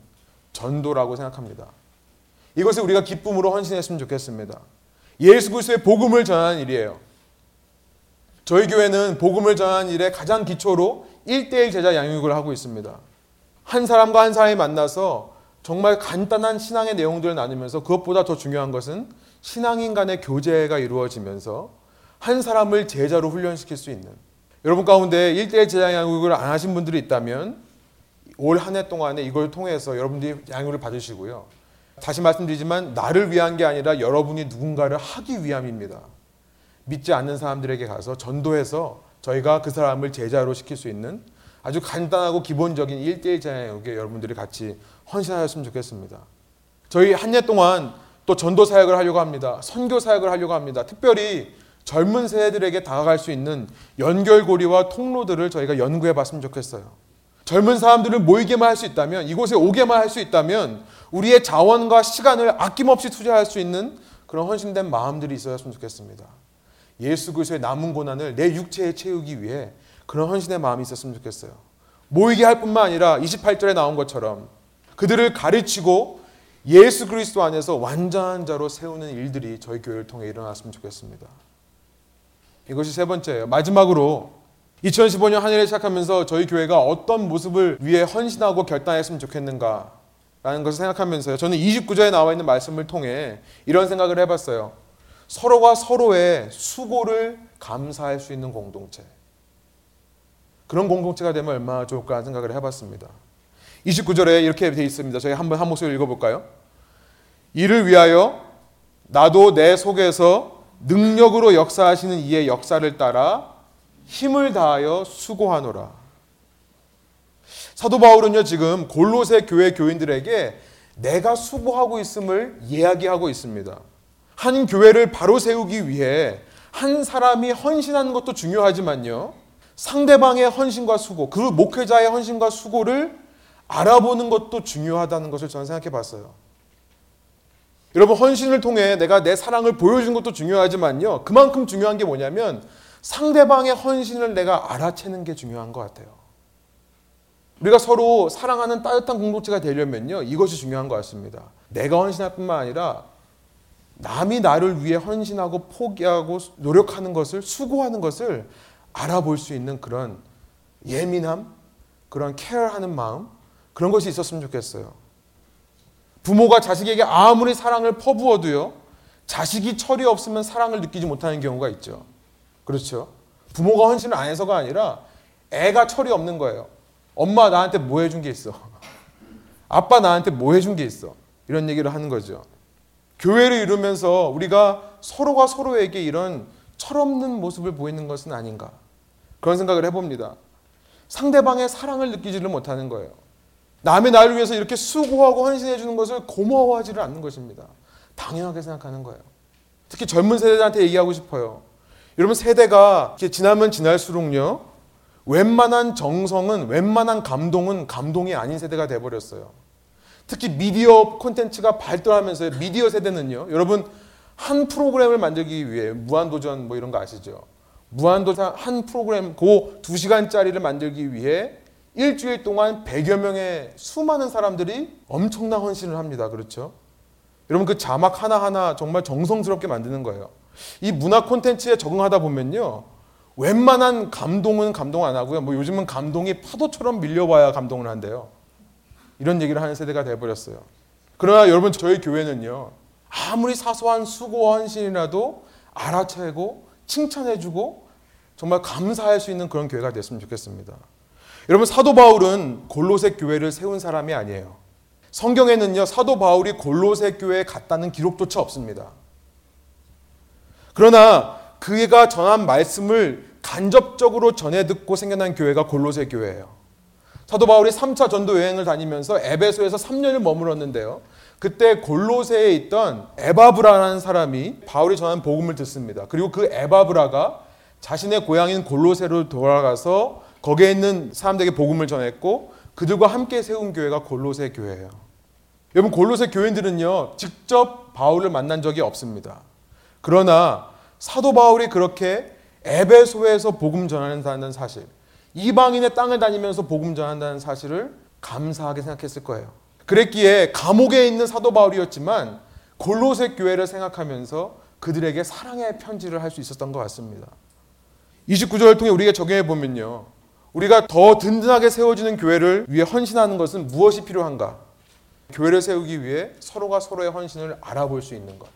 전도라고 생각합니다. 이것을 우리가 기쁨으로 헌신했으면 좋겠습니다. 예수 그리스도의 복음을 전하는 일이에요. 저희 교회는 복음을 전하는 일에 가장 기초로 1대1 제자 양육을 하고 있습니다. 한 사람과 한 사람이 만나서 정말 간단한 신앙의 내용들을 나누면서 그것보다 더 중요한 것은 신앙인 간의 교제가 이루어지면서 한 사람을 제자로 훈련시킬 수 있는 여러분 가운데 1대1 제자 양육을 안 하신 분들이 있다면 올 한 해 동안에 이걸 통해서 여러분들이 양육을 받으시고요. 다시 말씀드리지만 나를 위한 게 아니라 여러분이 누군가를 하기 위함입니다. 믿지 않는 사람들에게 가서 전도해서 저희가 그 사람을 제자로 시킬 수 있는 아주 간단하고 기본적인 1대1 자양육에 여러분들이 같이 헌신하였으면 좋겠습니다. 저희 한 해 동안 또 전도 사역을 하려고 합니다. 선교 사역을 하려고 합니다. 특별히 젊은 세대들에게 다가갈 수 있는 연결고리와 통로들을 저희가 연구해 봤으면 좋겠어요. 젊은 사람들을 모이게만 할 수 있다면, 이곳에 오게만 할 수 있다면, 우리의 자원과 시간을 아낌없이 투자할 수 있는 그런 헌신된 마음들이 있었으면 좋겠습니다. 예수 그리스도의 남은 고난을 내 육체에 채우기 위해 그런 헌신의 마음이 있었으면 좋겠어요. 모이게 할 뿐만 아니라 28절에 나온 것처럼 그들을 가르치고 예수 그리스도 안에서 완전한 자로 세우는 일들이 저희 교회를 통해 일어났으면 좋겠습니다. 이것이 세 번째예요. 마지막으로 2015년 한 해를 시작하면서 저희 교회가 어떤 모습을 위해 헌신하고 결단했으면 좋겠는가 라는 것을 생각하면서요. 저는 29절에 나와 있는 말씀을 통해 이런 생각을 해봤어요. 서로가 서로의 수고를 감사할 수 있는 공동체. 그런 공동체가 되면 얼마나 좋을까 생각을 해봤습니다. 29절에 이렇게 되어 있습니다. 저희 한번 한 목소리 읽어볼까요? 이를 위하여 나도 내 속에서 능력으로 역사하시는 이의 역사를 따라 힘을 다하여 수고하노라. 사도 바울은요, 지금 골로새 교회 교인들에게 내가 수고하고 있음을 이야기하고 있습니다. 한 교회를 바로 세우기 위해 한 사람이 헌신하는 것도 중요하지만요. 상대방의 헌신과 수고, 그 목회자의 헌신과 수고를 알아보는 것도 중요하다는 것을 저는 생각해 봤어요. 여러분, 헌신을 통해 내가 내 사랑을 보여주는 것도 중요하지만요. 그만큼 중요한 게 뭐냐면 상대방의 헌신을 내가 알아채는 게 중요한 것 같아요. 우리가 서로 사랑하는 따뜻한 공동체가 되려면요. 이것이 중요한 것 같습니다. 내가 헌신할 뿐만 아니라 남이 나를 위해 헌신하고 포기하고 노력하는 것을 수고하는 것을 알아볼 수 있는 그런 예민함, 그런 케어하는 마음 그런 것이 있었으면 좋겠어요. 부모가 자식에게 아무리 사랑을 퍼부어도요. 자식이 철이 없으면 사랑을 느끼지 못하는 경우가 있죠. 그렇죠? 부모가 헌신을 안 해서가 아니라 애가 철이 없는 거예요. 엄마 나한테 뭐 해준 게 있어? 아빠 나한테 뭐 해준 게 있어? 이런 얘기를 하는 거죠. 교회를 이루면서 우리가 서로가 서로에게 이런 철없는 모습을 보이는 것은 아닌가. 그런 생각을 해봅니다. 상대방의 사랑을 느끼지를 못하는 거예요. 남의 나를 위해서 이렇게 수고하고 헌신해 주는 것을 고마워하지를 않는 것입니다. 당연하게 생각하는 거예요. 특히 젊은 세대한테 얘기하고 싶어요. 여러분 세대가 지나면 지날수록요. 웬만한 정성은 웬만한 감동은 감동이 아닌 세대가 돼 버렸어요. 특히 미디어 콘텐츠가 발달하면서 미디어 세대는요. 여러분 한 프로그램을 만들기 위해 무한도전 뭐 이런 거 아시죠? 무한도전 한 프로그램 고 2시간짜리를 만들기 위해 일주일 동안 100여 명의 수많은 사람들이 엄청난 헌신을 합니다. 그렇죠? 여러분 그 자막 하나하나 정말 정성스럽게 만드는 거예요. 이 문화 콘텐츠에 적응하다 보면요. 웬만한 감동은 감동 안 하고요. 뭐 요즘은 감동이 파도처럼 밀려와야 감동을 한대요. 이런 얘기를 하는 세대가 돼버렸어요. 그러나 여러분 저희 교회는요. 아무리 사소한 수고와 헌신이라도 알아채고 칭찬해주고 정말 감사할 수 있는 그런 교회가 됐으면 좋겠습니다. 여러분 사도 바울은 골로새 교회를 세운 사람이 아니에요. 성경에는요 사도 바울이 골로새 교회에 갔다는 기록조차 없습니다. 그러나 그가 전한 말씀을 간접적으로 전해 듣고 생겨난 교회가 골로새 교회예요. 사도 바울이 3차 전도 여행을 다니면서 에베소에서 3년을 머물었는데요. 그때 골로새에 있던 에바브라라는 사람이 바울이 전한 복음을 듣습니다. 그리고 그 에바브라가 자신의 고향인 골로새로 돌아가서 거기에 있는 사람들에게 복음을 전했고 그들과 함께 세운 교회가 골로새 교회예요. 여러분 골로새 교인들은요 직접 바울을 만난 적이 없습니다. 그러나 사도 바울이 그렇게 에베소에서 복음 전한다는 사실, 이방인의 땅을 다니면서 복음 전한다는 사실을 감사하게 생각했을 거예요. 그랬기에 감옥에 있는 사도 바울이었지만 골로새 교회를 생각하면서 그들에게 사랑의 편지를 할 수 있었던 것 같습니다. 29절을 통해 우리가 적용해 보면요. 우리가 더 든든하게 세워지는 교회를 위해 헌신하는 것은 무엇이 필요한가? 교회를 세우기 위해 서로가 서로의 헌신을 알아볼 수 있는 것.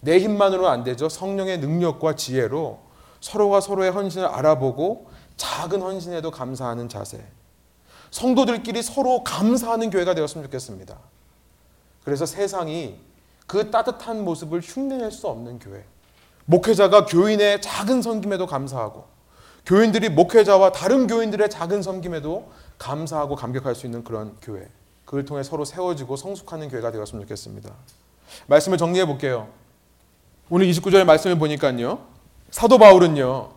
내 힘만으로는 안 되죠. 성령의 능력과 지혜로 서로가 서로의 헌신을 알아보고 작은 헌신에도 감사하는 자세. 성도들끼리 서로 감사하는 교회가 되었으면 좋겠습니다. 그래서 세상이 그 따뜻한 모습을 흉내낼 수 없는 교회. 목회자가 교인의 작은 섬김에도 감사하고 교인들이 목회자와 다른 교인들의 작은 섬김에도 감사하고 감격할 수 있는 그런 교회. 그걸 통해 서로 세워지고 성숙하는 교회가 되었으면 좋겠습니다. 말씀을 정리해 볼게요. 오늘 29절의 말씀을 보니까요. 사도 바울은요.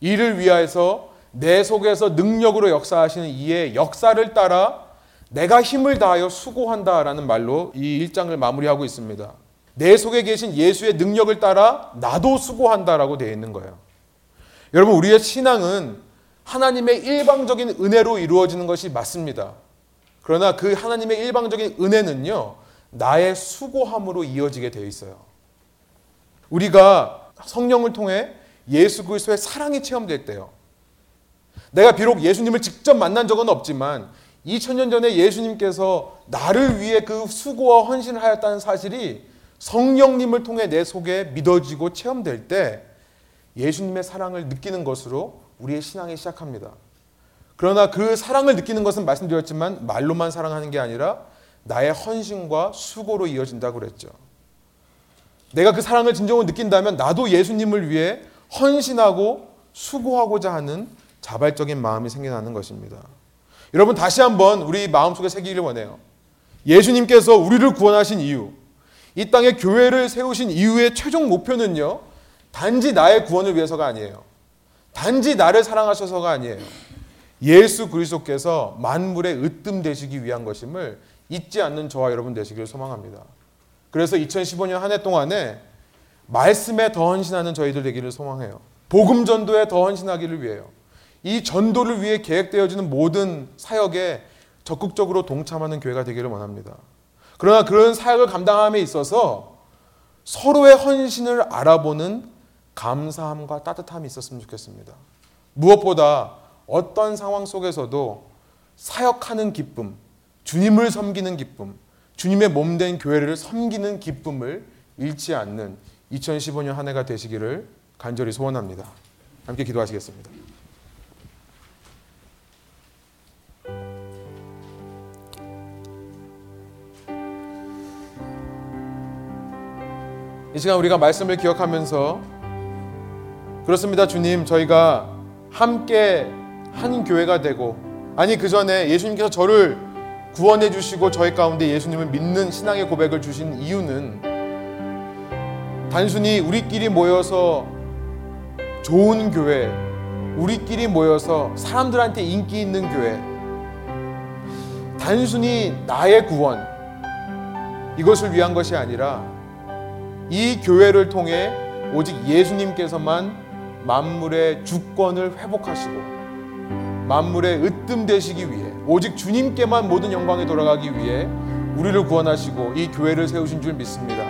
이를 위하여서 내 속에서 능력으로 역사하시는 이의 역사를 따라 내가 힘을 다하여 수고한다라는 말로 이 1장을 마무리하고 있습니다. 내 속에 계신 예수의 능력을 따라 나도 수고한다라고 되어 있는 거예요. 여러분 우리의 신앙은 하나님의 일방적인 은혜로 이루어지는 것이 맞습니다. 그러나 그 하나님의 일방적인 은혜는요. 나의 수고함으로 이어지게 되어 있어요. 우리가 성령을 통해 예수 그리스도의 사랑이 체험될 때요. 내가 비록 예수님을 직접 만난 적은 없지만 2000년 전에 예수님께서 나를 위해 그 수고와 헌신을 하였다는 사실이 성령님을 통해 내 속에 믿어지고 체험될 때 예수님의 사랑을 느끼는 것으로 우리의 신앙이 시작합니다. 그러나 그 사랑을 느끼는 것은 말씀드렸지만 말로만 사랑하는 게 아니라 나의 헌신과 수고로 이어진다고 그랬죠. 내가 그 사랑을 진정으로 느낀다면 나도 예수님을 위해 헌신하고 수고하고자 하는 자발적인 마음이 생겨나는 것입니다. 여러분 다시 한번 우리 마음속에 새기기를 원해요. 예수님께서 우리를 구원하신 이유, 이 땅에 교회를 세우신 이유의 최종 목표는요. 단지 나의 구원을 위해서가 아니에요. 단지 나를 사랑하셔서가 아니에요. 예수 그리스도께서 만물의 으뜸 되시기 위한 것임을 잊지 않는 저와 여러분 되시기를 소망합니다. 그래서 2015년 한 해 동안에 말씀에 더 헌신하는 저희들 되기를 소망해요. 복음 전도에 더 헌신하기를 위해요. 이 전도를 위해 계획되어지는 모든 사역에 적극적으로 동참하는 교회가 되기를 원합니다. 그러나 그런 사역을 감당함에 있어서 서로의 헌신을 알아보는 감사함과 따뜻함이 있었으면 좋겠습니다. 무엇보다 어떤 상황 속에서도 사역하는 기쁨, 주님을 섬기는 기쁨, 주님의 몸 된 교회를 섬기는 기쁨을 잃지 않는 2015년 한 해가 되시기를 간절히 소원합니다. 함께 기도하시겠습니다. 이 시간 우리가 말씀을 기억하면서 그렇습니다. 주님, 저희가 함께 한 교회가 되고 아니 그 전에 예수님께서 저를 구원해 주시고 저희 가운데 예수님을 믿는 신앙의 고백을 주신 이유는 단순히 우리끼리 모여서 좋은 교회, 우리끼리 모여서 사람들한테 인기 있는 교회, 단순히 나의 구원, 이것을 위한 것이 아니라 이 교회를 통해 오직 예수님께서만 만물의 주권을 회복하시고 만물의 으뜸 되시기 위해 오직 주님께만 모든 영광이 돌아가기 위해 우리를 구원하시고 이 교회를 세우신 줄 믿습니다.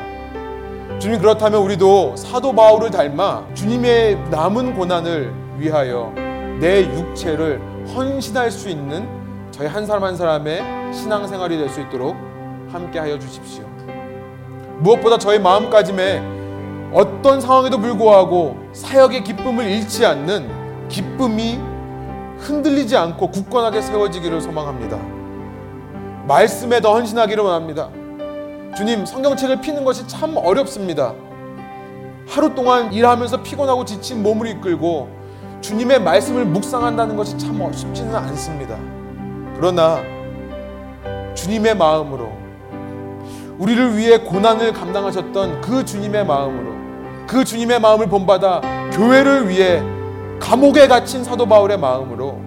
주님 그렇다면 우리도 사도 바울을 닮아 주님의 남은 고난을 위하여 내 육체를 헌신할 수 있는 저희 한 사람 한 사람의 신앙생활이 될 수 있도록 함께하여 주십시오. 무엇보다 저희 마음가짐에 어떤 상황에도 불구하고 사역의 기쁨을 잃지 않는 기쁨이 흔들리지 않고 굳건하게 세워지기를 소망합니다. 말씀에 더 헌신하기를 원합니다. 주님, 성경책을 피는 것이 참 어렵습니다. 하루 동안 일하면서 피곤하고 지친 몸을 이끌고 주님의 말씀을 묵상한다는 것이 참 쉽지는 않습니다. 그러나 주님의 마음으로 우리를 위해 고난을 감당하셨던 그 주님의 마음으로 그 주님의 마음을 본받아 교회를 위해 감옥에 갇힌 사도 바울의 마음으로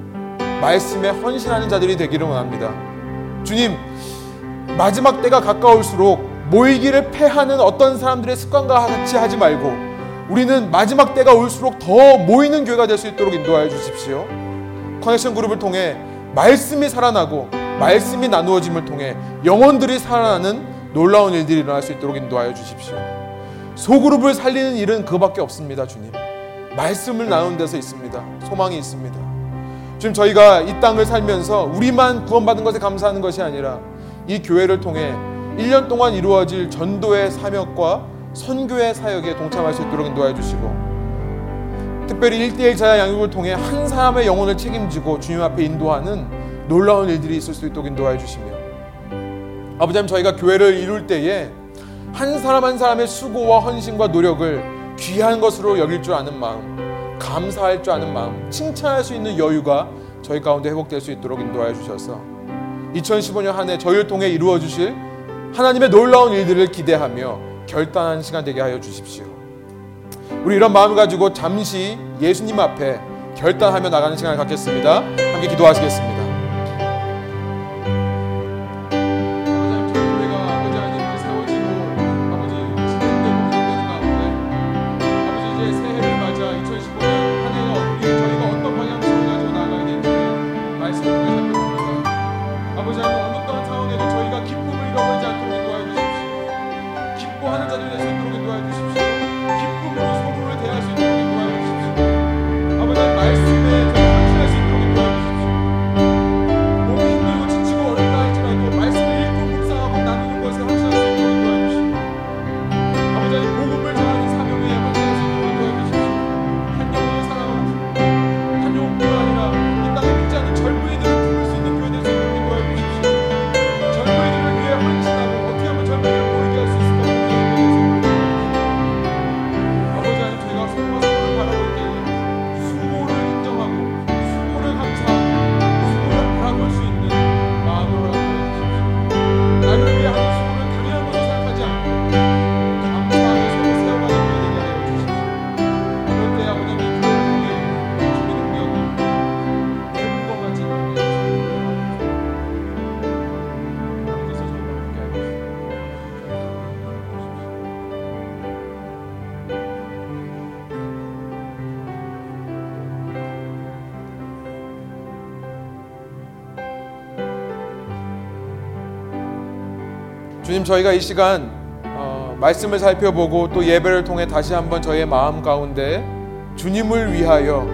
말씀에 헌신하는 자들이 되기를 원합니다. 주님, 마지막 때가 가까울수록 모이기를 패하는 어떤 사람들의 습관과 같이 하지 말고 우리는 마지막 때가 올수록 더 모이는 교회가 될 수 있도록 인도하여 주십시오. 커넥션 그룹을 통해 말씀이 살아나고 말씀이 나누어짐을 통해 영혼들이 살아나는 놀라운 일들이 일어날 수 있도록 인도하여 주십시오. 소그룹을 살리는 일은 그밖에 없습니다, 주님. 말씀을 나누는 데서 있습니다. 소망이 있습니다. 지금 저희가 이 땅을 살면서 우리만 구원받은 것에 감사하는 것이 아니라 이 교회를 통해 1년 동안 이루어질 전도의 사역과 선교의 사역에 동참할 수 있도록 인도하여 주시고 특별히 1대1 자야 양육을 통해 한 사람의 영혼을 책임지고 주님 앞에 인도하는 놀라운 일들이 있을 수 있도록 인도하여 주시며 아버지 님 저희가 교회를 이룰 때에 한 사람 한 사람의 수고와 헌신과 노력을 귀한 것으로 여길 줄 아는 마음, 감사할 줄 아는 마음, 칭찬할 수 있는 여유가 저희 가운데 회복될 수 있도록 인도하여 주셔서 2015년 한 해 저희를 통해 이루어 주실 하나님의 놀라운 일들을 기대하며 결단하는 시간 되게 하여 주십시오. 우리 이런 마음을 가지고 잠시 예수님 앞에 결단하며 나가는 시간을 갖겠습니다. 함께 기도하시겠습니다. 저희가 이 시간 어, 말씀을 살펴보고 또 예배를 통해 다시 한번 저희의 마음 가운데 주님을 위하여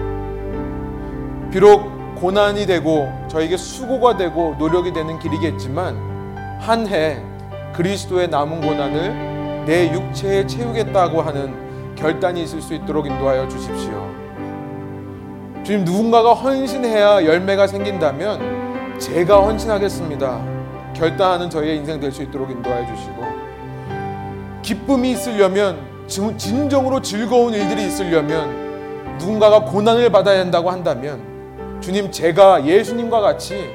비록 고난이 되고 저에게 수고가 되고 노력이 되는 길이겠지만 한 해 그리스도의 남은 고난을 내 육체에 채우겠다고 하는 결단이 있을 수 있도록 인도하여 주십시오. 주님 누군가가 헌신해야 열매가 생긴다면 제가 헌신하겠습니다. 결단하는 저희의 인생 될 수 있도록 인도하여 주시고 기쁨이 있으려면 진- 진정으로 즐거운 일들이 있으려면 누군가가 고난을 받아야 한다고 한다면 주님 제가 예수님과 같이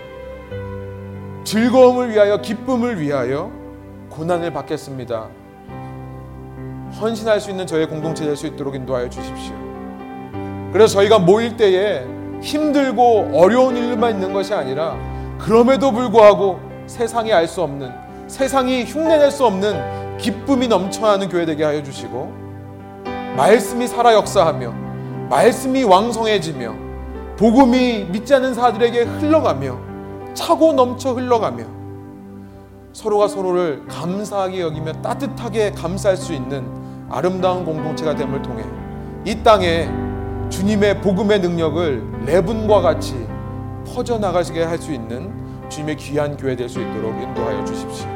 즐거움을 위하여 기쁨을 위하여 고난을 받겠습니다. 헌신할 수 있는 저의 공동체 될 수 있도록 인도하여 주십시오. 그래서 저희가 모일 때에 힘들고 어려운 일만 있는 것이 아니라 그럼에도 불구하고 세상이 알 수 없는 세상이 흉내낼 수 없는 기쁨이 넘쳐나는 교회 되게 하여 주시고 말씀이 살아 역사하며 말씀이 왕성해지며 복음이 믿지 않는 사람들에게 흘러가며 차고 넘쳐 흘러가며 서로가 서로를 감사하게 여기며 따뜻하게 감쌀 수 있는 아름다운 공동체가 됨을 통해 이 땅에 주님의 복음의 능력을 레분과 같이 퍼져나가시게 할 수 있는 주님의 귀한 교회 될 수 있도록 인도하여 주십시오.